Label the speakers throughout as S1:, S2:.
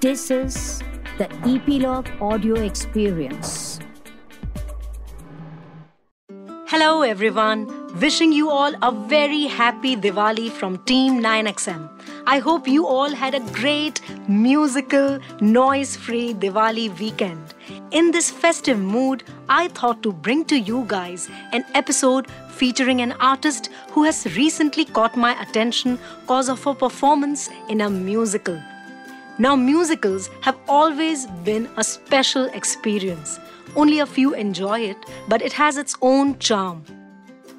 S1: This is the Epilogue Audio Experience.
S2: Hello, everyone. Wishing you all a very happy Diwali from Team 9XM. I hope you all had a great, musical, noise free Diwali weekend. In this festive mood, I thought to bring to you guys an episode featuring an artist who has recently caught my attention cause of her performance in a musical. Now, musicals have always been a special experience. Only a few enjoy it, but it has its own charm.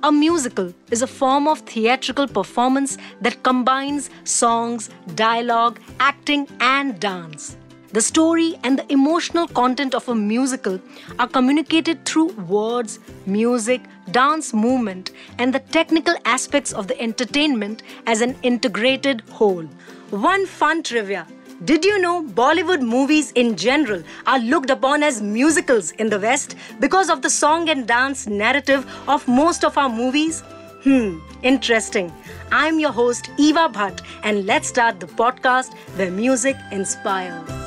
S2: A musical is a form of theatrical performance that combines songs, dialogue, acting, and dance. The story and the emotional content of a musical are communicated through words, music, dance movement, and the technical aspects of the entertainment as an integrated whole. One fun trivia did you know Bollywood movies in general are looked upon as musicals in the West because of the song and dance narrative of most of our movies? Hmm, interesting. I'm your host Eva Bhatt, and let's start the podcast where music inspires.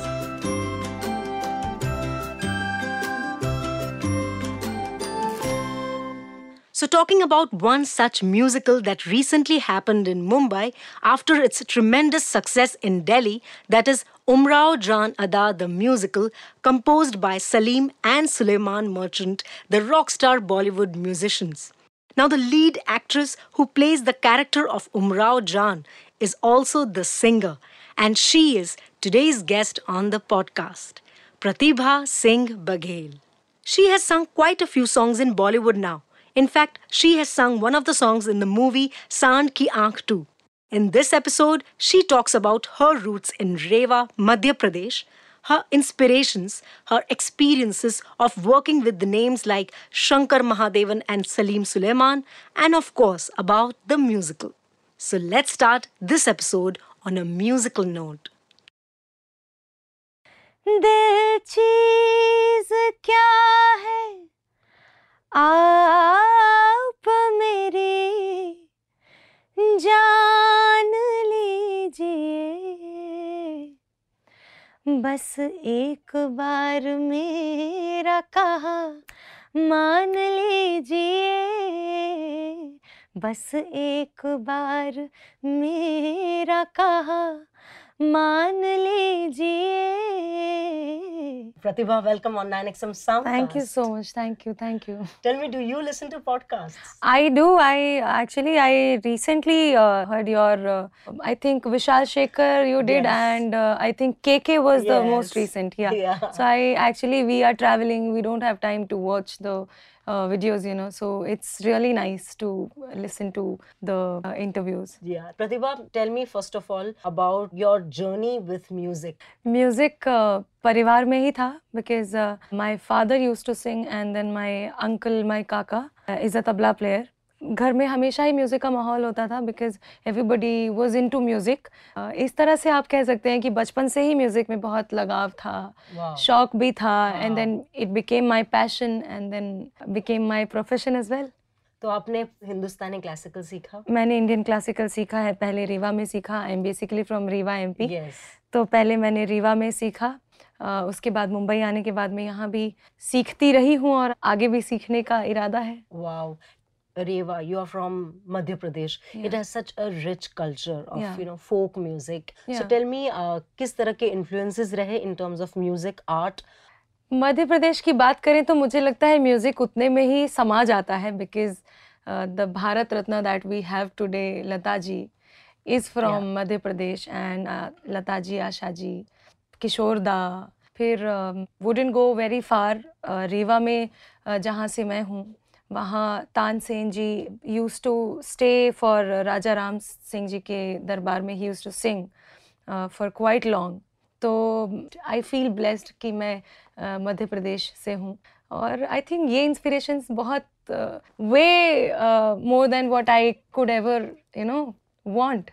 S2: So, talking about one such musical that recently happened in Mumbai after its tremendous success in Delhi, that is Umrao Jan Ada the musical, composed by Salim and Suleiman Merchant, the rock star Bollywood musicians. Now, the lead actress who plays the character of Umrao Jan is also the singer, and she is today's guest on the podcast, Pratibha Singh Baghel. She has sung quite a few songs in Bollywood now in fact, she has sung one of the songs in the movie Sand Ki Aankh 2. In this episode, she talks about her roots in Rewa, Madhya Pradesh, her inspirations, her experiences of working with the names like Shankar Mahadevan and Salim Suleiman, and of course, about the musical. So let's start this episode on a musical note.
S3: दिल चीज क्या है आप बस एक बार मेरा कहा मान लीजिए। बस एक बार मेरा कहा मान लीजिए
S2: Pratibha, welcome on 9XM Sound.
S3: Thank you so much. Thank you. Thank you.
S2: Tell me, do you listen to podcasts?
S3: I do. I actually I recently uh, heard your. Uh, I think Vishal Shekhar you did,
S2: Yes.
S3: and uh, I think KK was the most
S2: Yes.
S3: recent. Yeah.
S2: Yeah.
S3: So I actually we are traveling. We don't have time to watch the uh, videos, you know. So it's really nice to listen to the uh, interviews.
S2: Yeah. Pratibha, tell me first of all about your journey with music.
S3: Music परिवार में ही था because my father use to sing and then my uncle my काका is a tabla player घर में हमेशा ही music का माहौल होता था because everybody was into music इस तरह से आप कह सकते हैं कि बचपन से ही म्यूज़िक में बहुत लगाव था
S2: Wow.
S3: शौक भी था
S2: and
S3: then it became my passion and then became my profession as well
S2: तो आपने हिंदुस्तानी क्लासिकल सीखा?
S3: मैंने इंडियन क्लासिकल सीखा है पहले रीवा में सीखा I am basically from Rewa M
S2: P
S3: तो पहले मैंने रीवा में सीखा उसके बाद मुंबई आने के बाद मैं यहाँ भी सीखती रही हूँ और आगे भी सीखने का इरादा है।
S2: Wow. Reva, you are from Madhya Pradesh.
S3: Yeah.
S2: It has such a rich culture of
S3: Yeah.
S2: you know folk music.
S3: Yeah.
S2: So tell me, uh, किस तरह के influences रहे in terms of music, art?
S3: Madhya Pradesh की बात करें तो मुझे लगता है म्यूज़िक उतने में ही समा जाता है because the Bharat Ratna that we have today Lata ji is from Madhya Pradesh and Lata ji Asha ji Kishore da फिर wouldn't go very far Rewa में uh, जहाँ से मैं हूँ वहाँ Tansen ji used to stay for Raja Ram Singh ji के दरबार में ही used to sing for quite long तो आई फील ब्लेस्ड कि मैं अ, मध्य प्रदेश से हूँ। और आई थिंक ये इंस्पिरेशंस बहुत way more than what I could ever you know want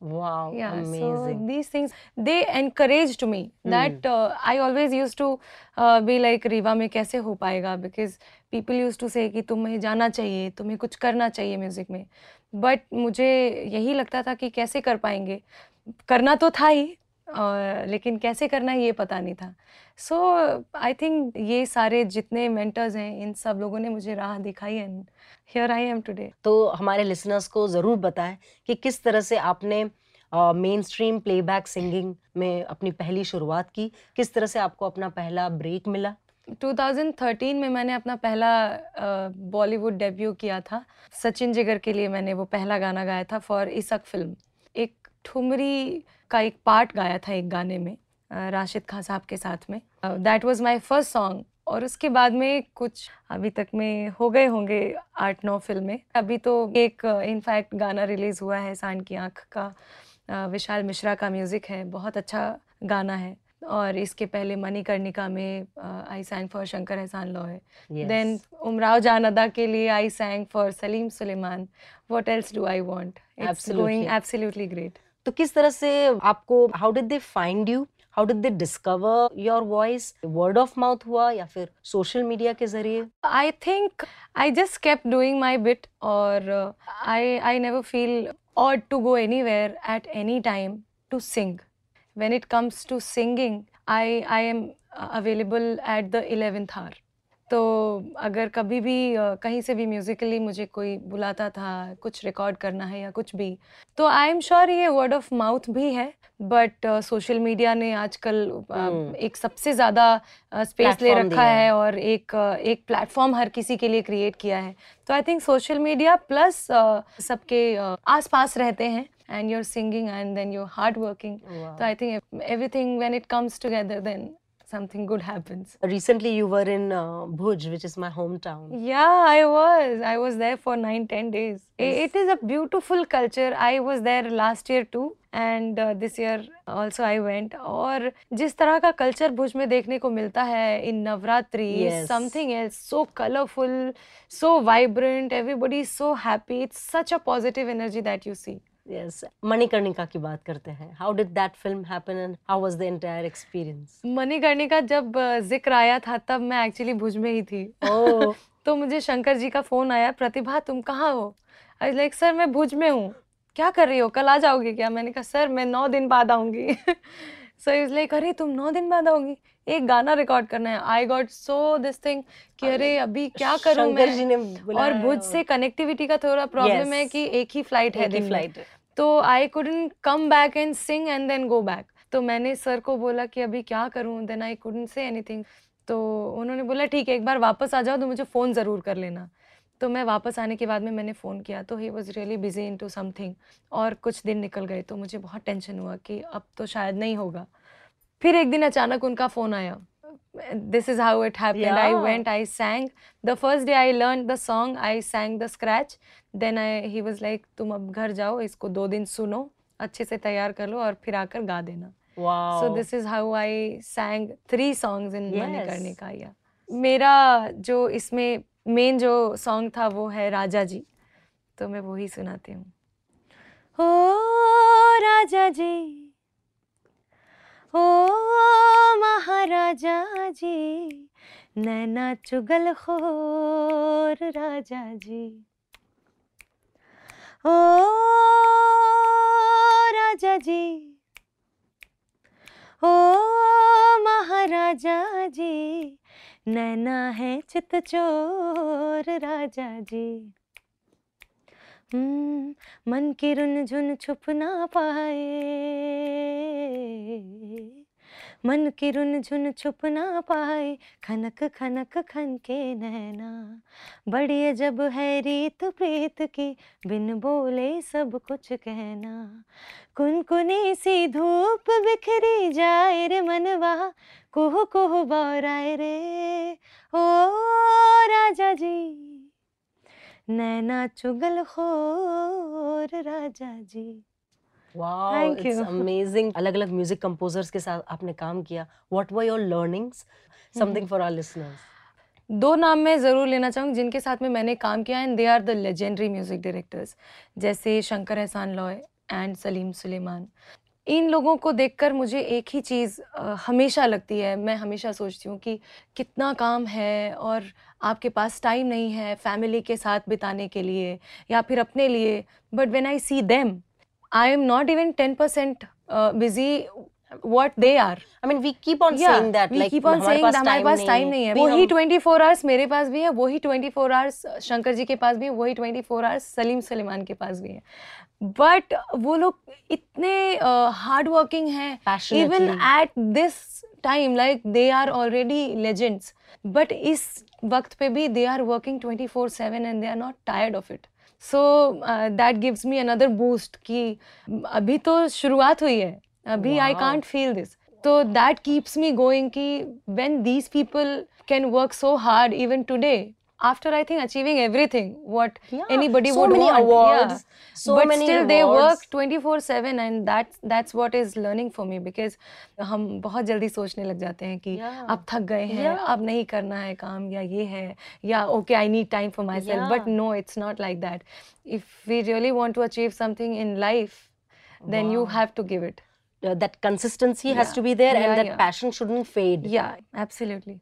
S2: Wow,
S3: yeah
S2: amazing.
S3: so these things they encouraged me that uh, i always used to uh, be like Rewa में कैसे हो पाएगा? Because people use to से कि तुम्हें जाना चाहिए, तुम्हें कुछ करना चाहिए म्यूज़िक में। बट मुझे यही लगता था कि कैसे कर पाएँगे? करना तो था ही और लेकिन कैसे करना है ये पता नहीं था। सो आई थिंक ये सारे जितने मेंटर्स हैं, इन सब लोगों ने मुझे राह दिखाई and here I am today
S2: तो हमारे लिसनर्स को ज़रूर बताएँ कि किस तरह से आपने मेन स्ट्रीम प्लेबैक सिंगिंग में अपनी पहली शुरुआत की, किस तरह से आपको अपना पहला ब्रेक मिला।
S3: 2013 में मैंने अपना पहला बॉलीवुड डेब्यू किया था। सचिन जिगर के लिए मैंने वो पहला गाना गाया था फॉर इसक फ़िल्म एक ठुमरी का एक पार्ट गाया था एक गाने में राशिद खान साहब के साथ में। That was my first song और उसके बाद में कुछ अभी तक में हो गए होंगे आठ नौ फ़िल्में। अभी तो एक इनफैक्ट गाना रिलीज़ हुआ है, सान की आँख का। विशाल मिश्रा का म्यूज़िक है, बहुत अच्छा गाना है। और इसके पहले मणिकर्णिका में आई sang for Shankar Ehsaan Loy then Umrao Jaan अदा के लिए I sang for Salim Sulaiman. What else do I want it's going absolutely great
S2: तो किस तरह से आपको how did they find you how did they discover your voice word of mouth हुआ या फिर सोशल मीडिया के ज़रिए?
S3: I think I just kept doing my bit और आई आई नेवर फील और to go anywhere at any time to sing when it comes to singing, I, I am available at the 11th hour. तो अगर कभी भी कहीं से भी musically मुझे कोई बुलाता था कुछ रिकॉर्ड करना है या कुछ भी तो आई एम श्योर ये वर्ड ऑफ़ माउथ भी है बट सोशल मीडिया ने आजकल hmm. एक सबसे ज़्यादा स्पेस ले रखा है और एक एक प्लेटफॉर्म हर किसी के लिए क्रिएट किया है तो I think social media plus सबके आसपास रहते हैं and you're singing and then you're hardworking. Wow. So I think everything when it comes together, then something good happens.
S2: Recently, you were in uh, Bhuj, which is my hometown.
S3: Yeah, I was. I was there for nine, ten days. Yes. It is a beautiful culture. I was there last year too. And this year also I went और जिस तरह का culture भुज में देखने को मिलता है in Navratri something else so colourful so vibrant everybody so happy it's such a positive energy that you see
S2: Yes. Manikarnika की बात करते हैं. How did that film happen and how was the entire experience
S3: Manikarnika जब ज़िक्र आया था तब मैं एक्चुअली भुज में ही थी. Oh. तो मुझे शंकर जी का फ़ोन आया प्रतिभा तुम कहाँ हो? आई लाइक सर मैं भुज में हूँ. क्या कर रही हो? कल आ जाओगे क्या? मैंने कहा सर मैं नौ दिन बाद आऊँगी. सो इज़ लाइक अरे तुम नौ दिन बाद आओगी। एक गाना रिकॉर्ड करना है। I got so this thing कि अरे अभी क्या करूँ मैं? जी ने और भुज से कनेक्टिविटी का थोड़ा प्रॉब्लम yes. है कि एक ही फ़्लाइट है दिन फ़्लाइट तो I couldn't come back and sing and then go back तो मैंने सर को बोला कि अभी क्या करूँ? Then I couldn't say anything तो उन्होंने बोला ठीक है एक बार वापस आ जाओ तो मुझे फ़ोन ज़रूर कर लेना। तो मैं वापस आने के बाद में मैंने फ़ोन किया तो he was really busy into something और कुछ दिन निकल गए तो मुझे बहुत टेंशन हुआ कि अब तो शायद नहीं होगा। फिर एक दिन अचानक उनका फ़ोन आया। This is how it happened. Yeah. i went i sang. The first day i learned the song i sang the scratch. Then i he was like तुम अब घर जाओ इसको दो दिन सुनो अच्छे से तैयार कर लो और फिर आकर गा देना।
S2: Wow.
S3: so this is how i sang three songs in yes. Manikarnika या मेरा जो इसमें मेन जो सॉन्ग था वो है राजा जी। तो मैं वही सुनाती हूँ। ओ राजा जी, ओ महाराजा जी, नैना चुगल खोर राजा जी। ओ राजा जी, ओ महाराजा जी नैना है चित चोर राजा जी। हम्म, मन की रुन झुन छुप ना पाए। मन की रुन झुन छुप ना पाए, खनक खनक खन के नैना। बड़ी जब है रीत प्रीत की, बिन बोले सब कुछ कहना। कुनकुनी सी धूप बिखरी जाए रे मनवा कुह कुह बौराए रे। ओ राजा जी, नैना चुगल खोर राजा जी।
S2: अमेजिंग अलग अलग म्यूज़िक कंपोजर्स के साथ आपने काम किया. What were your learnings something for our listeners
S3: दो नाम मैं ज़रूर लेना चाहूँगी जिनके साथ में मैंने काम किया and they are the legendary music directors जैसे शंकर एहसान लॉय एंड सलीम सुलेमान. इन लोगों को देखकर मुझे एक ही चीज़ हमेशा लगती है. मैं हमेशा सोचती हूँ कि कितना काम है और आपके पास टाइम नहीं है फैमिली के साथ बिताने के लिए या फिर अपने लिए. But when I see them I am not even ten percent busy what they are.
S4: I mean, we keep on saying that.
S3: we
S4: like,
S3: keep on
S4: हमारे
S3: saying
S4: पास
S3: that हमारे पास टाइम नहीं है। वही 24 आवर्स मेरे पास भी है वही 24 आवर्स शंकर जी के पास भी है वही 24 आवर्स सलीम सलीमान के पास भी है। बट वो लोग इतने हार्ड वर्किंग हैं even at this time like they are already legends but इस वक्त पे भी they are working 24/7 and they are not tired of it so that gives me another boost कि अभी तो शुरुआत हुई है। अभी आई कांट फील दिस तो दैट कीप्स मी गोइंग कि when these people can work so hard even today after I think achieving everything what
S4: Yeah,
S3: anybody
S4: so
S3: would
S4: many
S3: want.
S4: awards,
S3: yeah.
S4: so
S3: but
S4: many
S3: still they
S4: rewards.
S3: work 24/7 and that's that's what is learning for me because हम बहुत जल्दी सोचने लग जाते हैं कि
S4: Yeah.
S3: अब थक गए हैं
S4: Yeah.
S3: अब नहीं करना है काम या ये है या okay I need time for myself but
S4: Yeah.
S3: no it's not like that if we really want to achieve something in life then you
S4: Wow.
S3: have to give it
S4: uh, that consistency has
S3: Yeah.
S4: to be there
S3: Yeah,
S4: and that
S3: yeah.
S4: passion shouldn't fade.
S3: yeah absolutely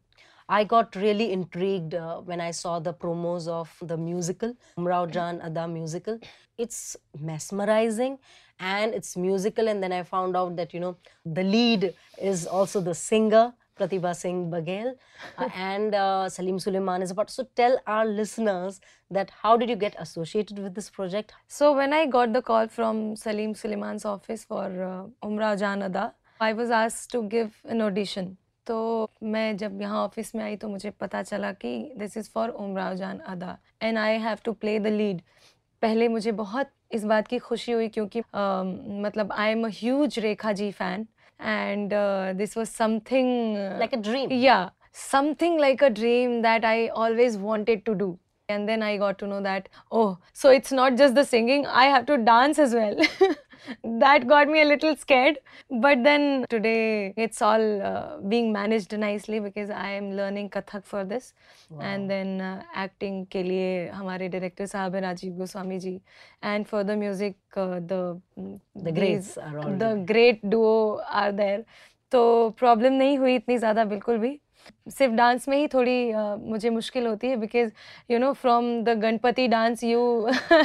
S4: I got really intrigued uh, when I saw the promos of the musical, Umrao Jan Ada musical. It's mesmerizing and it's musical. And then I found out that, you know, the lead is also the singer, Pratibha Singh Baghel, uh, and uh, Salim Suleiman is about. So tell our listeners that how did you get associated with this project?
S3: So when I got the call from Salim Suleiman's office for uh, Jan Ada, I was asked to give an audition. तो मैं जब यहाँ office में आई तो मुझे पता चला कि this is for Umrao Jaan Ada and I have to play the lead पहले मुझे बहुत इस बात की खुशी हुई क्योंकि uh, मतलब I am as Rekha ji fan and this was something
S4: like a dream
S3: या something like a dream that I always wanted to do and then I got to know that oh so it's not just the singing I have to dance as well that got me a little scared but then today it's all uh, being managed nicely because i am learning kathak for this Wow. and then uh, acting के लिए हमारे director साहब हैं Rajeev Goswami ji and for the music the
S4: The the greats are
S3: the
S4: already.
S3: Great duo are there तो problem नहीं हुई इतनी ज़्यादा बिल्कुल भी सिर्फ़ डांस में ही थोड़ी uh, मुझे मुश्किल होती है because you know from the Ganpati dance you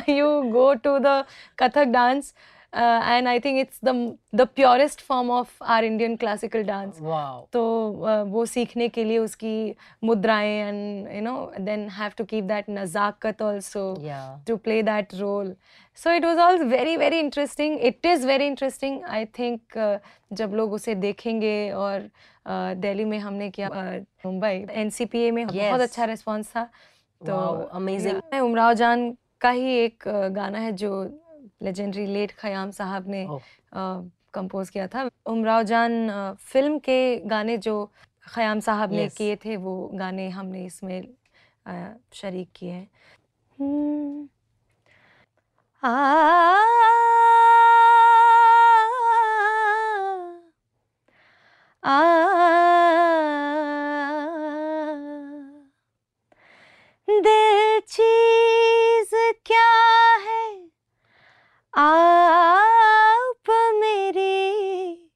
S3: you go to the Kathak dance and I think it's the the purest form of our Indian classical dance
S4: Wow.
S3: तो uh, वो सीखने के लिए उसकी मुद्राएँ and you know then have to keep that नज़ाकत also
S4: Yeah.
S3: to play that role. So it was all very very interesting. It is very interesting. I think uh, जब लोग उसे देखेंगे और uh, दिल्ली में हमने किया मुंबई uh, मुंबई एनसीपीए में बहुत अच्छा रिस्पांस था तो
S4: Wow, amazing.
S3: yeah, उमराव जान का ही एक uh, गाना है जो लेजेंडरी लेट खयाम साहब ने
S4: Oh.
S3: कंपोज किया था उमराव जान फ़िल्म के गाने जो खयाम साहब ने किए थे वो गाने हमने इसमें uh, शरीक किए हैं हम्म। आ आ दिल चीज़ आप मेरी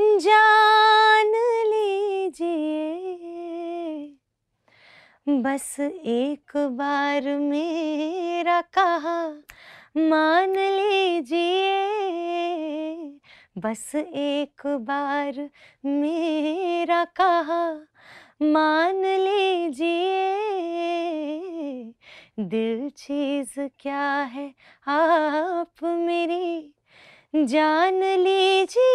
S3: जान लीजिए। बस एक बार मेरा कहा मान लीजिए। बस एक बार मेरा कहा मान लीजिए। दिल चीज़ क्या है आप मेरी? जान लीजिए।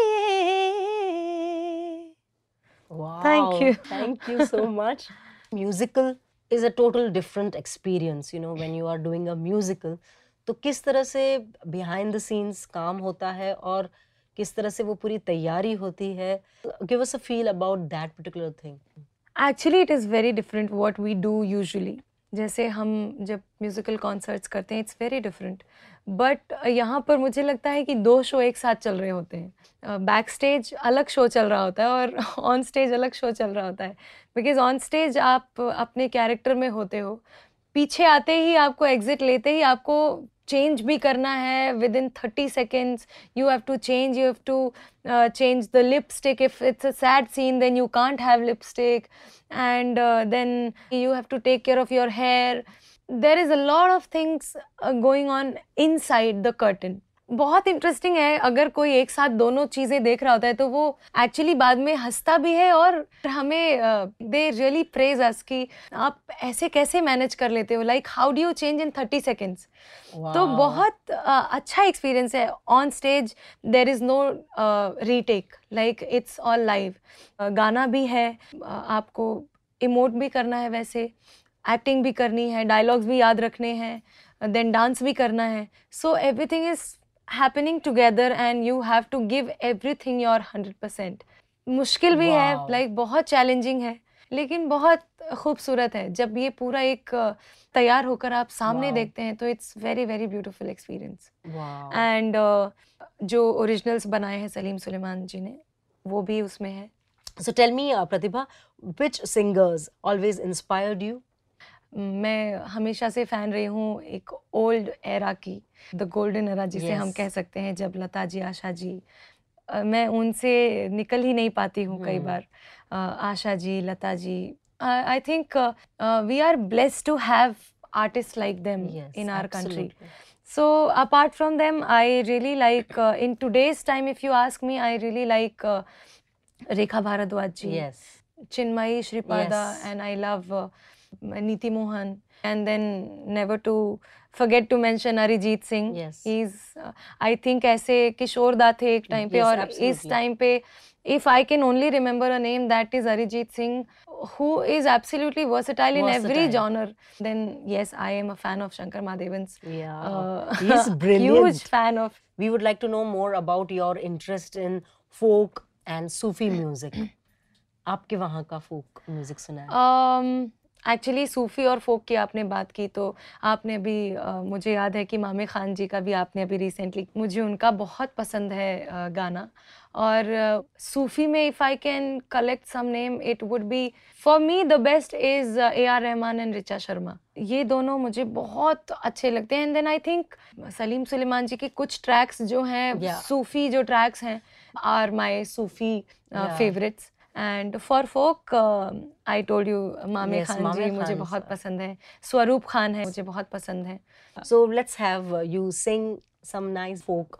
S3: Thank you
S4: thank you so much musical is a total different experience you know when you are doing a musical तो किस तरह से बिहाइंड द सीन्स काम होता है और किस तरह से वो पूरी तैयारी होती है? Give us a feel about that particular thing
S3: actually it is very different what we do usually जैसे हम जब म्यूज़िकल कॉन्सर्ट्स करते हैं इट्स वेरी डिफरेंट बट यहाँ पर मुझे लगता है कि दो शो एक साथ चल रहे होते हैं। बैक स्टेज अलग शो चल रहा होता है और ऑन स्टेज अलग शो चल रहा होता है। बिकॉज़ ऑन स्टेज आप अपने कैरेक्टर में होते हो। पीछे आते ही आपको एग्जिट लेते ही आपको चेंज भी करना है within thirty seconds you have to change you have to change the lipstick if it's a sad scene then you can't have lipstick and then you have to take care of your hair there is a lot of things going on inside the curtain बहुत interesting है अगर कोई एक साथ दोनों चीज़ें देख रहा होता है तो वो एक्चुअली बाद में हंसता भी है और हमें दे रियली प्रेज अस कि आप ऐसे कैसे मैनेज कर लेते हो? Like how do you change in thirty seconds तो बहुत uh, अच्छा एक्सपीरियंस है। On stage there is no retake like it's all live गाना भी है। uh, आपको इमोट भी करना है वैसे। एक्टिंग भी करनी है। डायलॉग्स भी याद रखने हैं। देन डांस भी करना है। So everything is happening together and you have to give everything your hundred percent मुश्किल भी है
S4: Wow.
S3: लाइक बहुत चैलेंजिंग है लेकिन बहुत खूबसूरत है जब ये पूरा एक तैयार होकर आप सामने
S4: Wow.
S3: देखते हैं तो it's very very beautiful experience
S4: Wow.
S3: And जो ओरिजिनल्स बनाए हैं सलीम सुलेमान जी ने वो भी उसमें है
S4: So tell me, uh, Pratibha, which singers always inspired you?
S3: मैं हमेशा से फ़ैन रही हूँ एक ओल्ड एरा की द गोल्डन एरा जिसे
S4: yes.
S3: हम कह सकते हैं जब लता जी आशा जी मैं उनसे निकल ही नहीं पाती हूँ hmm. कई
S4: हम्म।
S3: बार। Asha ji Lata ji I think we are blessed to have artist like
S4: them
S3: in our country so apart from them I really like in today's time if you ask me I really like Rekha Bhardwaj ji Chinmayi
S4: Sripada
S3: and I love Niti Mohan. And then never to forget to mention Arijit Singh.
S4: Yes.
S3: He's uh, I think ऐसे किशोर दा थे एक time पे
S4: Yes,
S3: और इस
S4: absolutely.
S3: Time पे if I can only remember a name that is Arijit Singh who is absolutely versatile versatile. in every genre then yes I am a fan of Shankar Mahadevan's
S4: Yeah.
S3: uh,
S4: He's brilliant.
S3: huge fan of
S4: We would like to know more about your interest in folk and Sufi music. आपके वहाँ का folk music सुना है?
S3: Actually सूफ़ी और फोक की आपने बात की तो आपने अभी अ, मुझे याद है कि मामे खान जी का भी आपने अभी रिसेंटली मुझे उनका बहुत पसंद है अ, गाना और अ, सूफ़ी में if I can collect some name it would be for me the best is A R Rahman and Richa Sharma ये दोनों मुझे बहुत अच्छे लगते हैं and then I think Salim Sulaiman ji के कुछ ट्रैक्स जो हैं
S4: Yeah.
S3: सूफ़ी जो ट्रैक्स हैं are my Sufi. Favourites and for folk I told you Mame
S4: Yes,
S3: Khan
S4: Mame
S3: ji मुझे
S4: खान
S3: बहुत पसंद है स्वरूप खान है मुझे बहुत पसंद है
S4: So let's have uh, you sing some nice folk.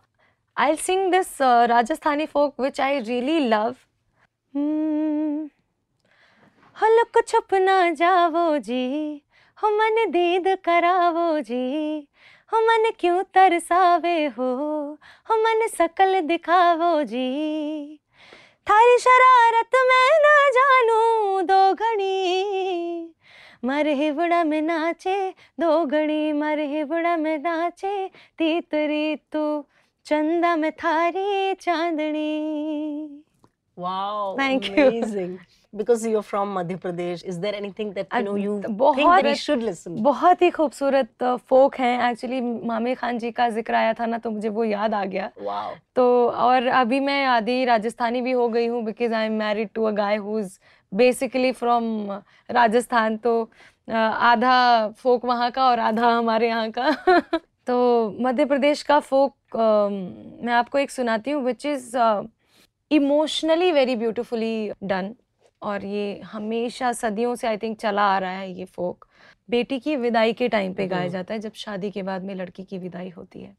S3: I'll sing this uh, Rajasthani folk which I really love. Hmm. हलक छुप ना जावो जी हो मन दीद करावो जी हो मन क्यों तरसावे हो हो मन सकल दिखावो जी थारी शरारत मैं ना जानू दो घड़ी मर हिवड़ा में नाचे दो घड़ी मर हिवड़ा में नाचे तीतरी तू चंदा में थारी चांदनी
S4: Wow.
S3: Thank you.
S4: Because you're from Madhya Pradesh, is there anything that you know you think that
S3: बहुत
S4: we should listen?
S3: बहुत ही खूबसूरत फोक हैं। एक्चुअली मामे खान जी का ज़िक्र आया था ना तो मुझे वो याद आ गया।
S4: Wow.
S3: तो और अभी मैं आधी राजस्थानी भी हो गई हूँ because I am married to a guy who is basically from Rajasthan. तो आधा फोक वहाँ का और आधा हमारे यहाँ का। तो मध्य प्रदेश का फोक मैं आपको एक सुनाती हूँ which is emotionally very beautifully done और ये हमेशा सदियों से आई थिंक चला आ रहा है ये फोक। बेटी की विदाई के टाइम पे गाया
S4: हम्म।
S3: जाता है जब शादी के बाद में लड़की की विदाई होती है।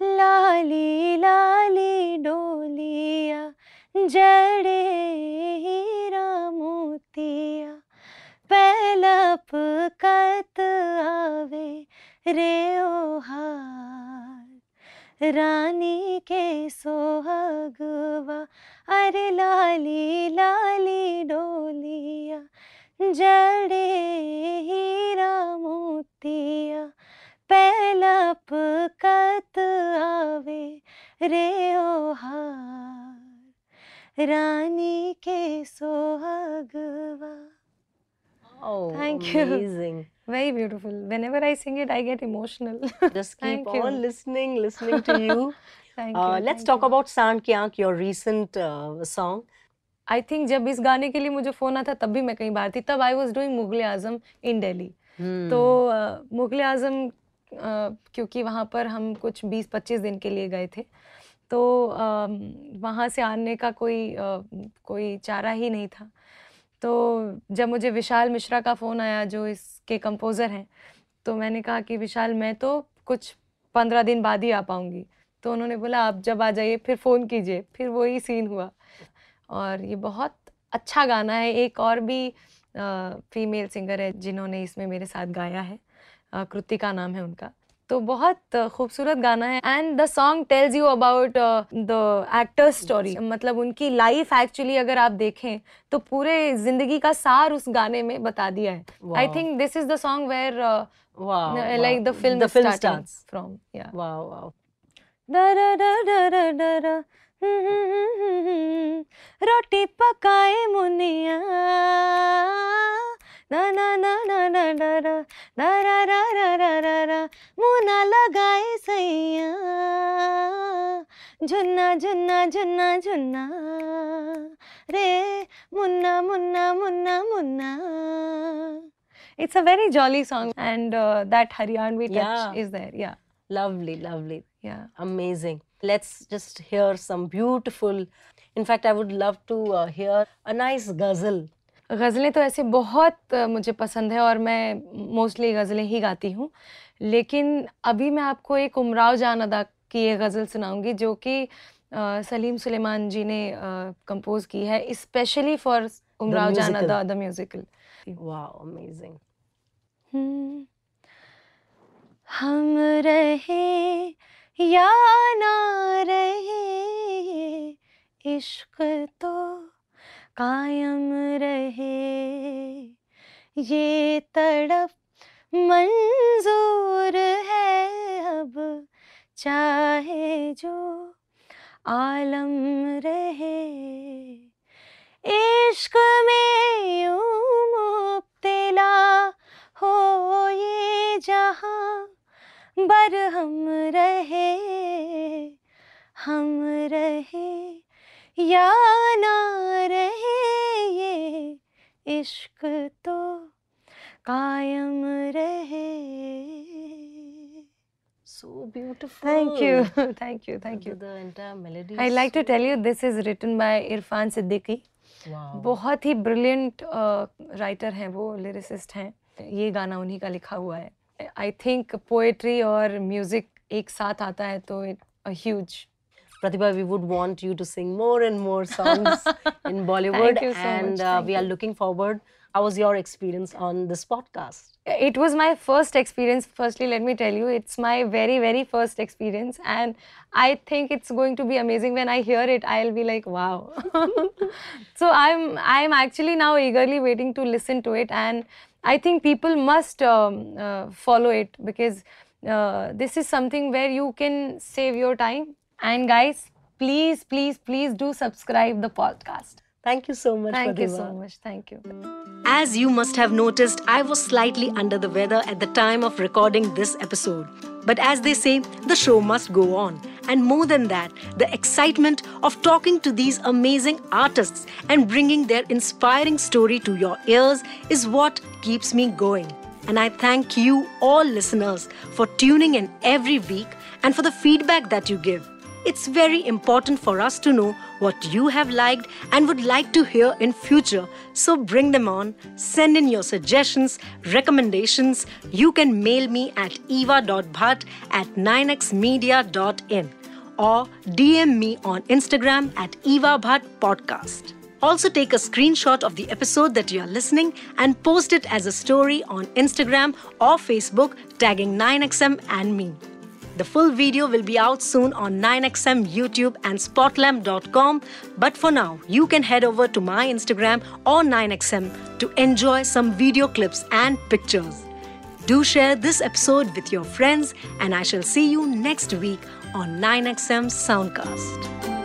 S3: लाली लाली डोलिया जड़े हीरा मोतिया पहलप कत आवे रे ओ हार। रानी के सोहगवा अरे लाली लाली डोलिया जड़े हीरा मोतिया पहलप कत आवे रे ओ हार रानी के सोहगवा
S4: Oh,
S3: Thank you.
S4: amazing.
S3: Very beautiful. Whenever I sing it, I get emotional.
S4: Just keep
S3: Thank you.
S4: listening, listening to you.
S3: Thank
S4: Uh,
S3: you.
S4: let's
S3: thank
S4: talk
S3: you.
S4: about Sant Kyank, your recent uh, song.
S3: I think जब इस गाने के लिए मुझे phone आता तब भी मैं कहीं बाहर थी तब I was doing Mughal Azam in Delhi तो अ, मुगल आज़म अ, क्योंकि वहाँ पर हम कुछ 20-25 दिन के लिए गए थे तो वहाँ से आने का कोई अ, कोई चारा ही नहीं था तो जब मुझे विशाल मिश्रा का फ़ोन आया जो इसके कंपोज़र हैं। तो मैंने कहा कि विशाल, मैं तो कुछ पंद्रह दिन बाद ही आ पाऊँगी। तो उन्होंने बोला, आप जब आ जाइए, फिर फ़ोन कीजिए। फिर वही सीन हुआ। और ये बहुत अच्छा गाना है। एक और भी फीमेल सिंगर है जिन्होंने इसमें मेरे साथ गाया है। कृतिका नाम है उनका। तो बहुत खूबसूरत गाना है। And the song tells you about the actor story मतलब उनकी लाइफ एक्चुअली अगर आप देखें तो पूरे ज़िंदगी का सार उस गाने में बता दिया है। I think this
S4: is
S3: the song
S4: where
S3: like
S4: the film.
S3: From रोटी पकाए मुनिया। ना ना ना ना ना रा रा रा रा रा मुना लगाए सैया झुन्ना झुन्ना झुन्ना झुन्ना रे Munna Munna Munna Munna It's a very jolly song, and uh, that Haryanvi touch
S4: Yeah.
S3: is there. Yeah,
S4: Lovely, lovely.
S3: yeah.
S4: Amazing. Let's just hear some beautiful. In fact, I would love to uh, hear a nice ghazal.
S3: गज़लें तो ऐसे बहुत मुझे पसंद है और मैं mostly गज़लें ही गाती हूँ लेकिन अभी मैं आपको एक उमराव जान अदा की ये गज़ल सुनाऊँगी जो कि सलीम सुलेमान जी ने कंपोज की है स्पेशली फॉर उमराव जान अदा द म्यूजिकल. हम्म। हम रहे या ना रहे इश्क तो कायम रहे। ये तड़प मंजूर है अब, चाहे जो आलम रहे। इश्क में यूँ मुब्तला हो ये जहाँ बरहम रहे, हम रहे। या ना रहे ये इश्क तो कायम रहे
S4: So beautiful.
S3: Thank you, thank you, thank you.
S4: The entire melody.
S3: I like to tell you this is written by Irfan Siddiqui.
S4: Wow.
S3: बहुत ही ब्रिलियंट राइटर हैं वो लिरिसिस्ट हैं ये गाना उन्हीं का लिखा हुआ है आई थिंक पोएट्री और म्यूज़िक एक साथ आता है तो it huge
S4: Pratibha, we would want you to sing more and more songs in Bollywood,
S3: you so
S4: and
S3: much,
S4: uh, we are looking forward. How was your experience on this podcast?
S3: it was my first experience firstly let me tell you it's my very very first experience and i think it's going to be amazing when i hear it i'll be like wow so i'm i'm actually now eagerly waiting to listen to it and i think people must um, uh, follow it because uh, this is something where you can save your time and guys please please please do subscribe the podcast
S4: Thank you so much,
S3: thank you
S4: Pratibha.
S3: so much thank you
S2: As you must have noticed, I was slightly under the weather at the time of recording this episode. But as they say, the show must go on. And more than that, the excitement of talking to these amazing artists and bringing their inspiring story to your ears is what keeps me going. And I thank you, all listeners, for tuning in every week and for the feedback that you give. It's very important for us to know what you have liked and would like to hear in future. So bring them on, send in your suggestions, recommendations. You can mail me at eva.bhat at 9xmedia.in or DM me on Instagram at Eva Bhat Podcast. Also, take a screenshot of the episode that you are listening and post it as a story on Instagram or Facebook, tagging 9XM and me. The full video will be out soon on 9XM YouTube and spotlamp.com. But for now, you can head over to my Instagram or 9XM to enjoy some video clips and pictures. Do share this episode with your friends, and I shall see you next week on 9XM Soundcast.